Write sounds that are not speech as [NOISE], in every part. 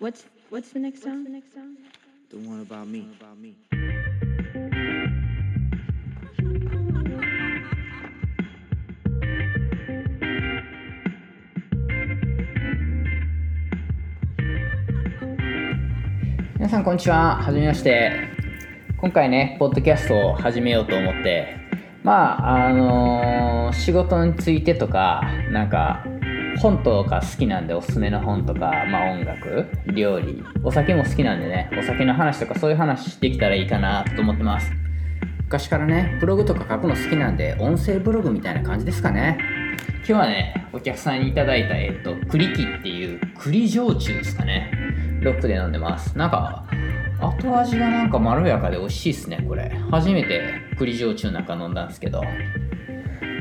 What's what's the next song? The one about me. About me. 皆さんこんにちははじめまして今回ねポッドキャストを始めようと思ってまああのー仕事についてとかなんか本とか好きなんでおすすめの本とか、まあ、音楽料理お酒も好きなんでねお酒の話とかそういう話できたらいいかなと思ってます。昔からねブログとか書くの好きなんで音声ブログみたいな感じですかね。今日はねお客さんにいただいたえっと栗木っていう栗焼酎ですかね。ロックで飲んでます。なんか後味がなんかまろやかで美味しいっすねこれ。初めて栗焼酎なんか飲んだんですけど。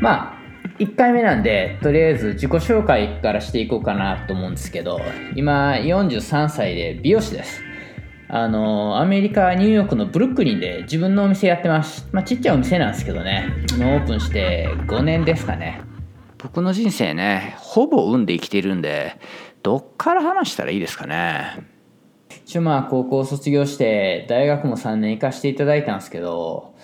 まあ1回目なんでとりあえず自己紹介からしていこうかなと思うんですけど今43歳で美容師です。あのアメリカニューヨークのブルックリンで自分のお店やってます。まあちっちゃいお店なんですけどね。オープンして5年ですかね。僕の人生ねほぼ運で生きてるんでどっから話したらいいですかね。一応まあ高校卒業して大学も3年行かせていただいたんですけど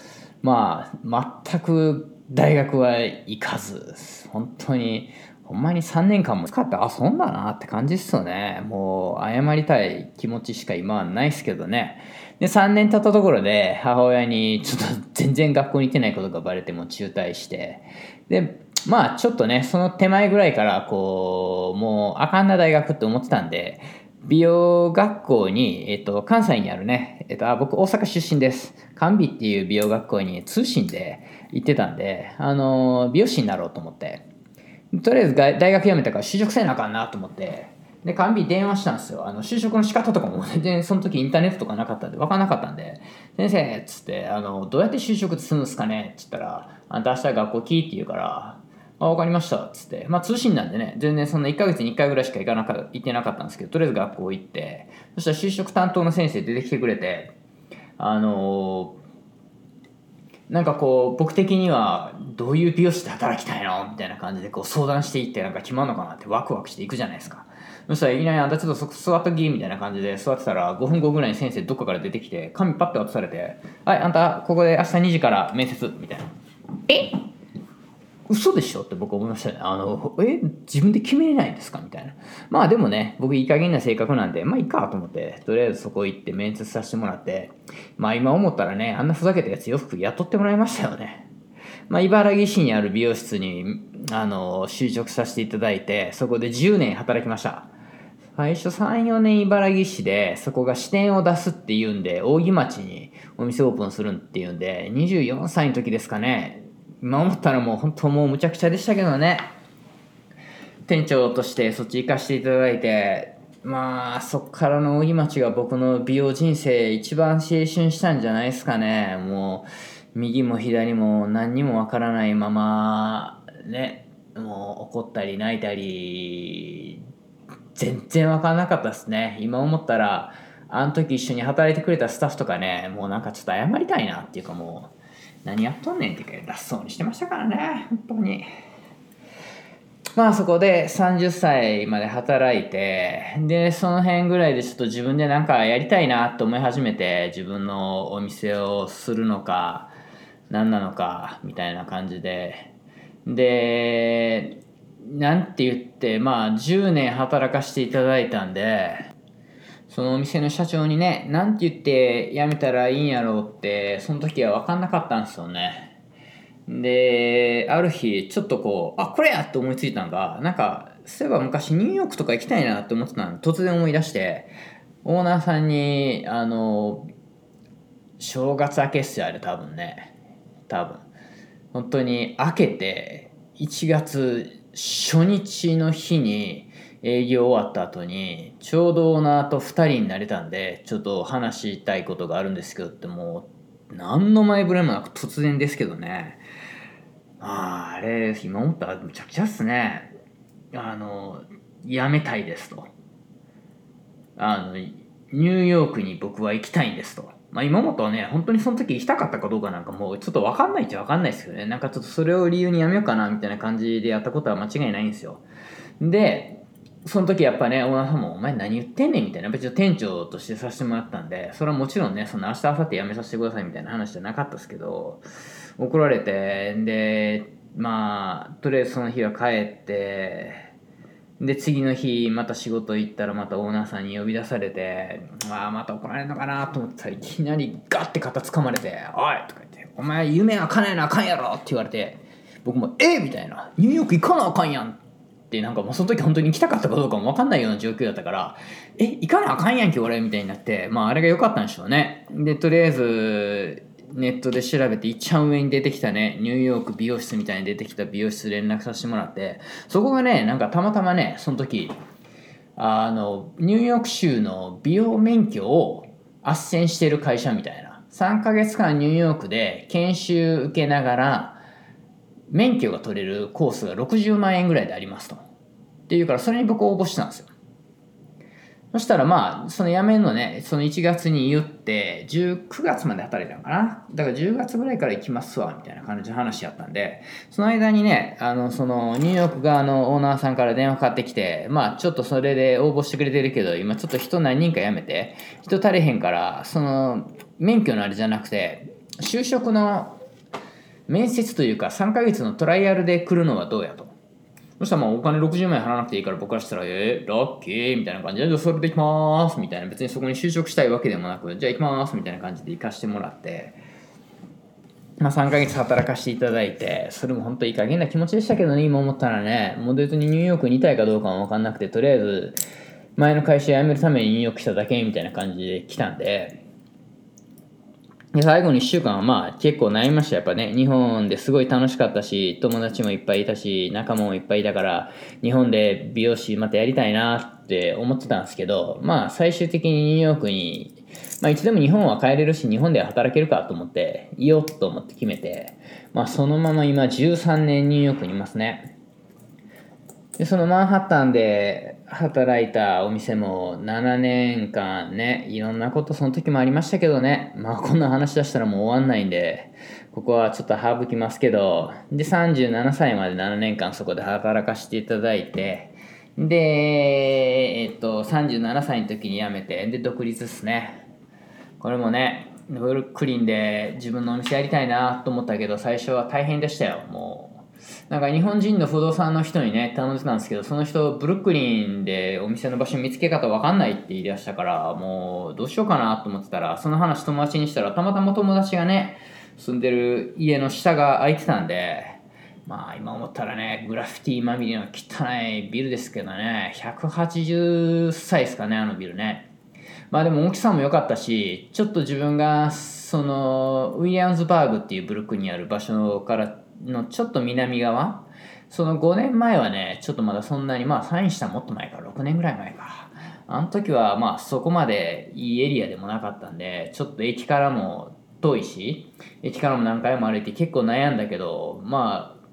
まあ全く大学は行かず本当にほんまに3年間も。使って遊んだなって感じっすよね。もう謝りたい気持ちしか今はないですけどね。で3年経ったところで母親にちょっと全然学校に行ってないことがバレても中退して。でまあちょっとねその手前ぐらいからこうもうあかんな大学って思ってたんで美容学校に、えっと、関西にあるね、えっと、あ僕大阪出身です。甘美っていう美容学校に通信で行ってたんで、あの美容師になろうと思って。とりあえず大学辞めたから就職せなあかんなと思って。で甘美電話したんですよ。あの就職の仕方とかも [LAUGHS] 全然その時インターネットとかなかったんで分からなかったんで「先生」っつってあの「どうやって就職するんですかね?」っつったら「あんた明日学校来い」って言うからあ、わかりました。つって。まあ通信なんでね、全然そんな1ヶ月に1回ぐらいしか行かなか行ってなかったんですけど、とりあえず学校行って、そしたら就職担当の先生出てきてくれて、あのーなんかこう、僕的にはどういう美容師で働きたいの？みたいな感じでこう相談していってなんか決まるのかなってワクワクしていくじゃないですか。そしたらいきなりあんたちょっとそこ座っときみたいな感じで座ってたら5分後ぐらいに先生どっかから出てきて紙パッて渡されて「はいあんたここで明日2時から面接」みたいな「え？嘘でしょって僕思いましたね。あの、え、自分で決めれないんですか？みたいな。まあでもね、僕いい加減な性格なんで、まあいいかと思って、とりあえずそこ行って面接させてもらって、まあ今思ったらね、あんなふざけたやつよく雇ってもらいましたよね。まあ茨城市にある美容室に、あの、就職させていただいて、そこで10年働きました。最初3、4年茨城市で、そこが支店を出すっていうんで、扇町にお店オープンするっていうんで、24歳の時ですかね、今思ったらもう本当もうむちゃくちゃでしたけどね。店長としてそっち行かせていただいてまあそっからの扇町が僕の美容人生一番青春したんじゃないですかね。もう右も左も何にもわからないままね。もう怒ったり泣いたり全然わからなかったですね。今思ったらあの時一緒に働いてくれたスタッフとかねもうなんかちょっと謝りたいなっていうかもう何やっとんねんっていうか脱そうにしてましたからね本当に。まあそこで30歳まで働いてでその辺ぐらいでちょっと自分でなんかやりたいなと思い始めて自分のお店をするのか何なのかみたいな感じで。でなんて言ってまあ10年働かせていただいたんでそのお店の社長にね、なんて言って辞めたらいいんやろうって、その時は分かんなかったんですよね。で、ある日、ちょっとこう、あ、これやって思いついたのが、なんか、そういえば昔ニューヨークとか行きたいなって思ってたの突然思い出して、オーナーさんに、あの、正月明けっすよ、あれ多分ね。多分。本当に明けて、1月初日の日に、営業終わった後にちょうどオーナーと2人になれたんでちょっと話したいことがあるんですけどってもう何の前触れもなく突然ですけどね。ああれ今思ったらむちゃくちゃっすね。あのやめたいですと。あのニューヨークに僕は行きたいんですと。まあ今思ったらね本当にその時行きたかったかどうかなんかもうちょっと分かんないっちゃ分かんないですけどね。なんかちょっとそれを理由にやめようかなみたいな感じでやったことは間違いないんですよ。でその時やっぱね、オーナーさんも、お前何言ってんねんみたいな、別に店長としてさせてもらったんで、それはもちろんね、その明日、明後日辞めさせてくださいみたいな話じゃなかったですけど、怒られて、で、まあ、とりあえずその日は帰って、で、次の日、また仕事行ったら、またオーナーさんに呼び出されて、ああ、また怒られるのかなと思ったらいきなりガッて肩掴まれて、おいとか言って、お前夢は叶えなあかんやろって言われて、僕も、えみたいな、ニューヨーク行かなあかんやんってなんかもうその時本当に行きたかったかどうかも分かんないような状況だったからえ行かなあかんやんけ俺みたいになってまああれが良かったんでしょうね。でとりあえずネットで調べて一番上に出てきたねニューヨーク美容室みたいに出てきた美容室連絡させてもらってそこがねなんかたまたまねその時あのニューヨーク州の美容免許を斡旋してる会社みたいな。3ヶ月間ニューヨークで研修受けながら免許が取れるコースが60万円ぐらいでありますと。っていうからそれに僕応募したんですよ。そしたらまあその辞めるのねその1月に言って19月まで働いたのかなだから10月ぐらいから行きますわみたいな感じの話やったんでその間にねあのそのニューヨーク側のオーナーさんから電話かかってきてまあちょっとそれで応募してくれてるけど今ちょっと人何人か辞めて人足りへんからその免許のあれじゃなくて就職の面接というか3ヶ月のトライアルで来るのはどうやと。そしたらまあお金60万円払わなくていいから僕からしたら、えー、ラッキーみたいな感じで、じゃあそれで行きますみたいな、別にそこに就職したいわけでもなく、じゃあ行きますみたいな感じで行かしてもらって、まあ3ヶ月働かせていただいて、それも本当いい加減な気持ちでしたけどね、今思ったらね、もう別にニューヨークにいたいかどうかも分かんなくて、とりあえず前の会社辞めるためにニューヨーク来ただけみたいな感じで来たんで、で最後の1週間はまあ結構悩みました。やっぱね日本ですごい楽しかったし友達もいっぱいいたし仲間もいっぱいいたから日本で美容師またやりたいなって思ってたんですけどまあ最終的にニューヨークに、まあ、いつでも日本は帰れるし日本で働けるかと思っていようと思って決めて、まあ、そのまま今13年ニューヨークにいますね。でそのマンハッタンで働いたお店も7年間ねいろんなことその時もありましたけどね。まあこんな話出したらもう終わんないんでここはちょっと省きますけど。で37歳まで7年間そこで働かせていただいてでえっと37歳の時に辞めてで独立っすね。これもねブルックリンで自分のお店やりたいなと思ったけど最初は大変でしたよ。もうなんか日本人の不動産の人にね頼んでたんですけどその人ブルックリンでお店の場所見つけ方わかんないって言い出したからもうどうしようかなと思ってたらその話友達にしたらたまたま友達がね住んでる家の下が空いてたんでまあ今思ったらねグラフィティまみれの汚いビルですけどね180歳ですかねあのビルね。まあでも大きさも良かったしちょっと自分がそのウィリアムズバーグっていうブルックにある場所からのちょっと南側？その5年前はねちょっとまだそんなにまあサインしたもっと前か。6年ぐらい前か。あの時はまあそこまでいいエリアでもなかったんでちょっと駅からも遠いし駅からも何回も歩いて結構悩んだけどまあ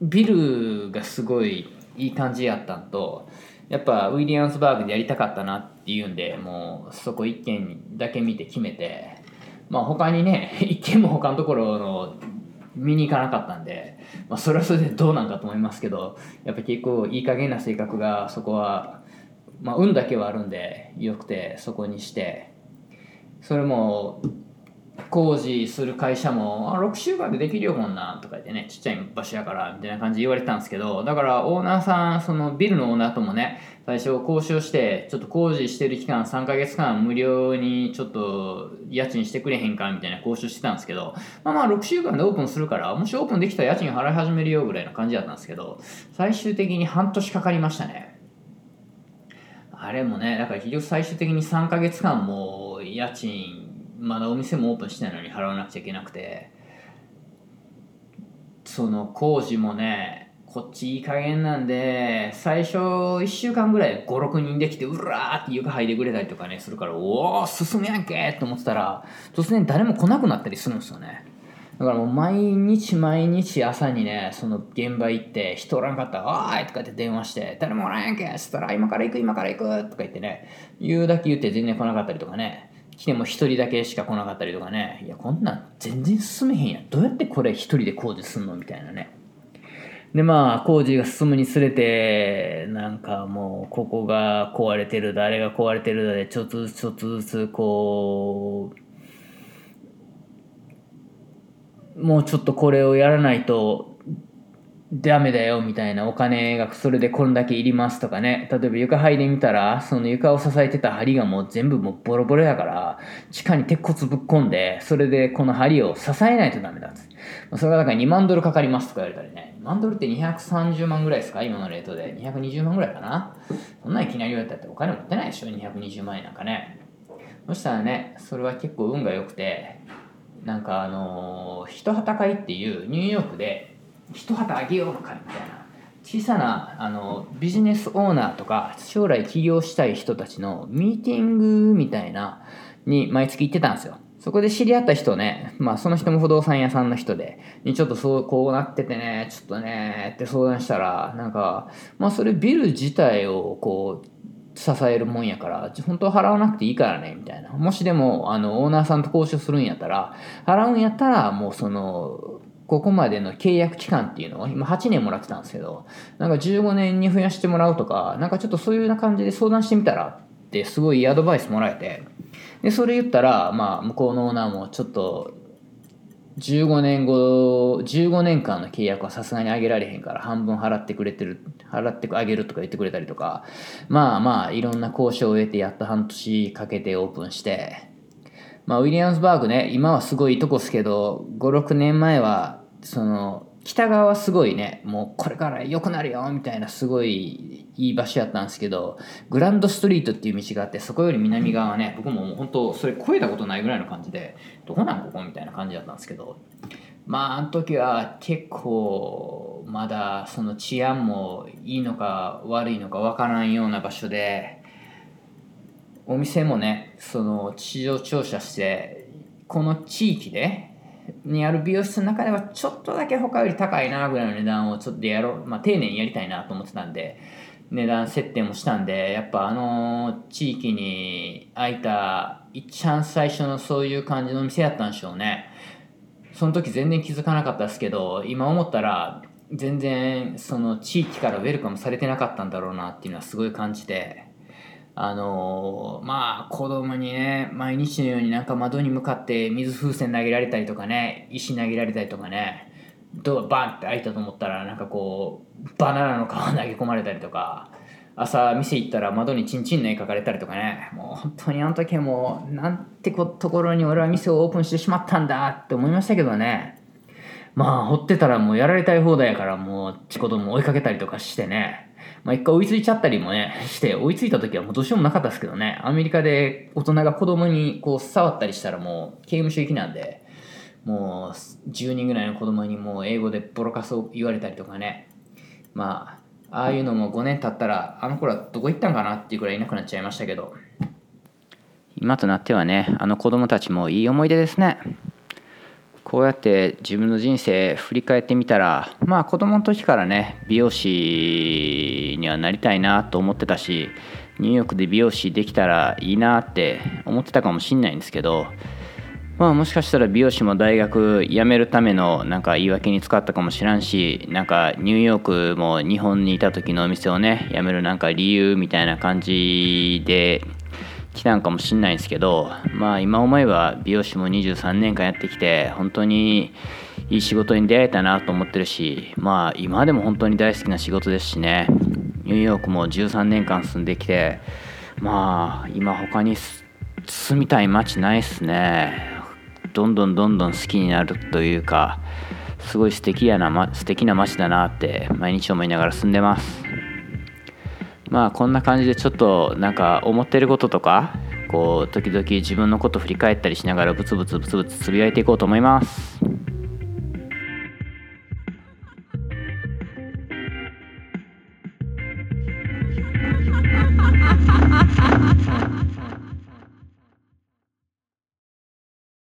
ビルがすごいいい感じやったんとやっぱウィリアムズバーグでやりたかったなっていうんでもうそこ1軒だけ見て決めてまあ他にね [LAUGHS] 一軒も他のところの見に行かなかったんで、まあ、それはそれでどうなんかと思いますけどやっぱ結構いい加減な性格がそこは、まあ、運だけはあるんでよくてそこにして。それも工事する会社も「あ6週間でできるよこんな」とか言ってねちっちゃい場所やからみたいな感じで言われてたんですけどだからオーナーさんそのビルのオーナーともね最初交渉してちょっと工事してる期間3ヶ月間無料にちょっと家賃してくれへんかみたいな交渉してたんですけどまあまあ6週間でオープンするからもしオープンできたら家賃払い始めるよぐらいの感じだったんですけど最終的に半年かかりましたね。あれもねだから結局最終的に3ヶ月間も家賃まだお店もオープンしてないのに払わなくちゃいけなくてその工事もねこっちいい加減なんで最初1週間ぐらい56人できてうらーって床剥いでくれたりとかねするからおお進むやんけと思ってたら突然誰も来なくなったりするんですよねだからもう毎日毎日朝にねその現場行って人おらんかったら「おい!」とかって電話して「誰もおらんやんけ!」っつったら「今から行く今から行く!」とか言ってね言うだけ言って全然来なかったりとかね来ても一人だけしか来なかったりとかね。いやこんなん全然進めへんやどうやってこれ一人で工事すんのみたいなね。でまあ工事が進むにつれてなんかもうここが壊れてるだあれが壊れてるだでちょっとずつちょっとずつこうもうちょっとこれをやらないとダメだよみたいなお金がそれでこんだけいりますとかね。例えば床剥いでみたらその床を支えてた梁がもう全部もうボロボロやから地下に鉄骨ぶっ込んでそれでこの梁を支えないとダメだっつそれがだから2万ドルかかりますとか言われたりね。2万ドルって230万ぐらいですか？今のレートで。220万ぐらいかな？そんないきなり言われたってお金持ってないでしょ？220万円なんかね。そしたらねそれは結構運が良くてなんかあのー、一旗会っていうニューヨークで一旗あげようの会みたいな小さなあのビジネスオーナーとか将来起業したい人たちのミーティングみたいなに毎月行ってたんですよそこで知り合った人ね、まあその人も不動産屋さんの人で、にちょっとそうこうなっててね、ちょっとね、って相談したら、なんか、まあそれビル自体をこう、支えるもんやから、本当は払わなくていいからね、みたいな。もしでも、あの、オーナーさんと交渉するんやったら、払うんやったら、もうその、ここまでの契約期間っていうのを今8年もらってたんですけど、なんか15年に増やしてもらうとか、なんかちょっとそういうような感じで相談してみたらってすごいアドバイスもらえて、で、それ言ったら、まあ向こうのオーナーもちょっと15年後、15年間の契約はさすがに上げられへんから半分払ってくれてる、払ってあげるとか言ってくれたりとか、まあまあいろんな交渉を得てやっと半年かけてオープンして、まあウィリアムズバーグね、今はすごいいいとこっすけど、5、6年前はその北側はすごいねもうこれから良くなるよみたいなすごいいい場所やったんですけどグランドストリートっていう道があってそこより南側はね僕ももう本当それ越えたことないぐらいの感じでどこなんここみたいな感じだったんですけどまああの時は結構まだその治安もいいのか悪いのか分からんような場所でお店もねその地上調査してこの地域でにある美容室の中ではちょっとだけ他より高いなぐらいの値段をちょっとやろう、まあ、丁寧にやりたいなと思ってたんで値段設定もしたんでやっぱあの地域に開いた一番最初のそういう感じの店やったんでしょうね。その時全然気づかなかったですけど今思ったら全然その地域からウェルカムされてなかったんだろうなっていうのはすごい感じてあのー、まあ子供にね毎日のようになんか窓に向かって水風船投げられたりとかね石投げられたりとかねドアバンって開いたと思ったらなんかこうバナナの皮投げ込まれたりとか朝店行ったら窓にチンチンの絵描かれたりとかねもう本当にあの時はもうなんてこところに俺は店をオープンしてしまったんだって思いましたけどね。まあ掘ってたらもうやられたい放題やからもう子供追いかけたりとかしてね。まあ一回追いついちゃったりもね、[LAUGHS] して、追いついた時はもうどうしようもなかったですけどね、アメリカで大人が子供にこう触ったりしたらもう刑務所行きなんで、もう10人ぐらいの子供にもう英語でボロカスを言われたりとかね、まあ、ああいうのも5年経ったら、あの頃はどこ行ったんかなっていうくらいいなくなっちゃいましたけど、今となってはね、あの子供たちもいい思い出ですね。こうやって自分の人生振り返ってみたらまあ子供の時からね美容師にはなりたいなと思ってたしニューヨークで美容師できたらいいなって思ってたかもしんないんですけどまあもしかしたら美容師も大学辞めるためのなんか言い訳に使ったかもしらんしなんかニューヨークも日本にいた時のお店をね辞めるなんか理由みたいな感じで来たんかもしんないんですけどまあ今思えば美容師も23年間やってきて本当にいい仕事に出会えたなと思ってるしまあ今でも本当に大好きな仕事ですしね。ニューヨークも13年間住んできてまあ今他に住みたい街ないっすね。どんどんどんどん好きになるというかすごい素敵やな、ま、素敵な街だなって毎日思いながら住んでます。まあこんな感じでちょっとなんか思ってることとかこう時々自分のこと振り返ったりしながらブツブツブツブツつぶやいていこうと思います。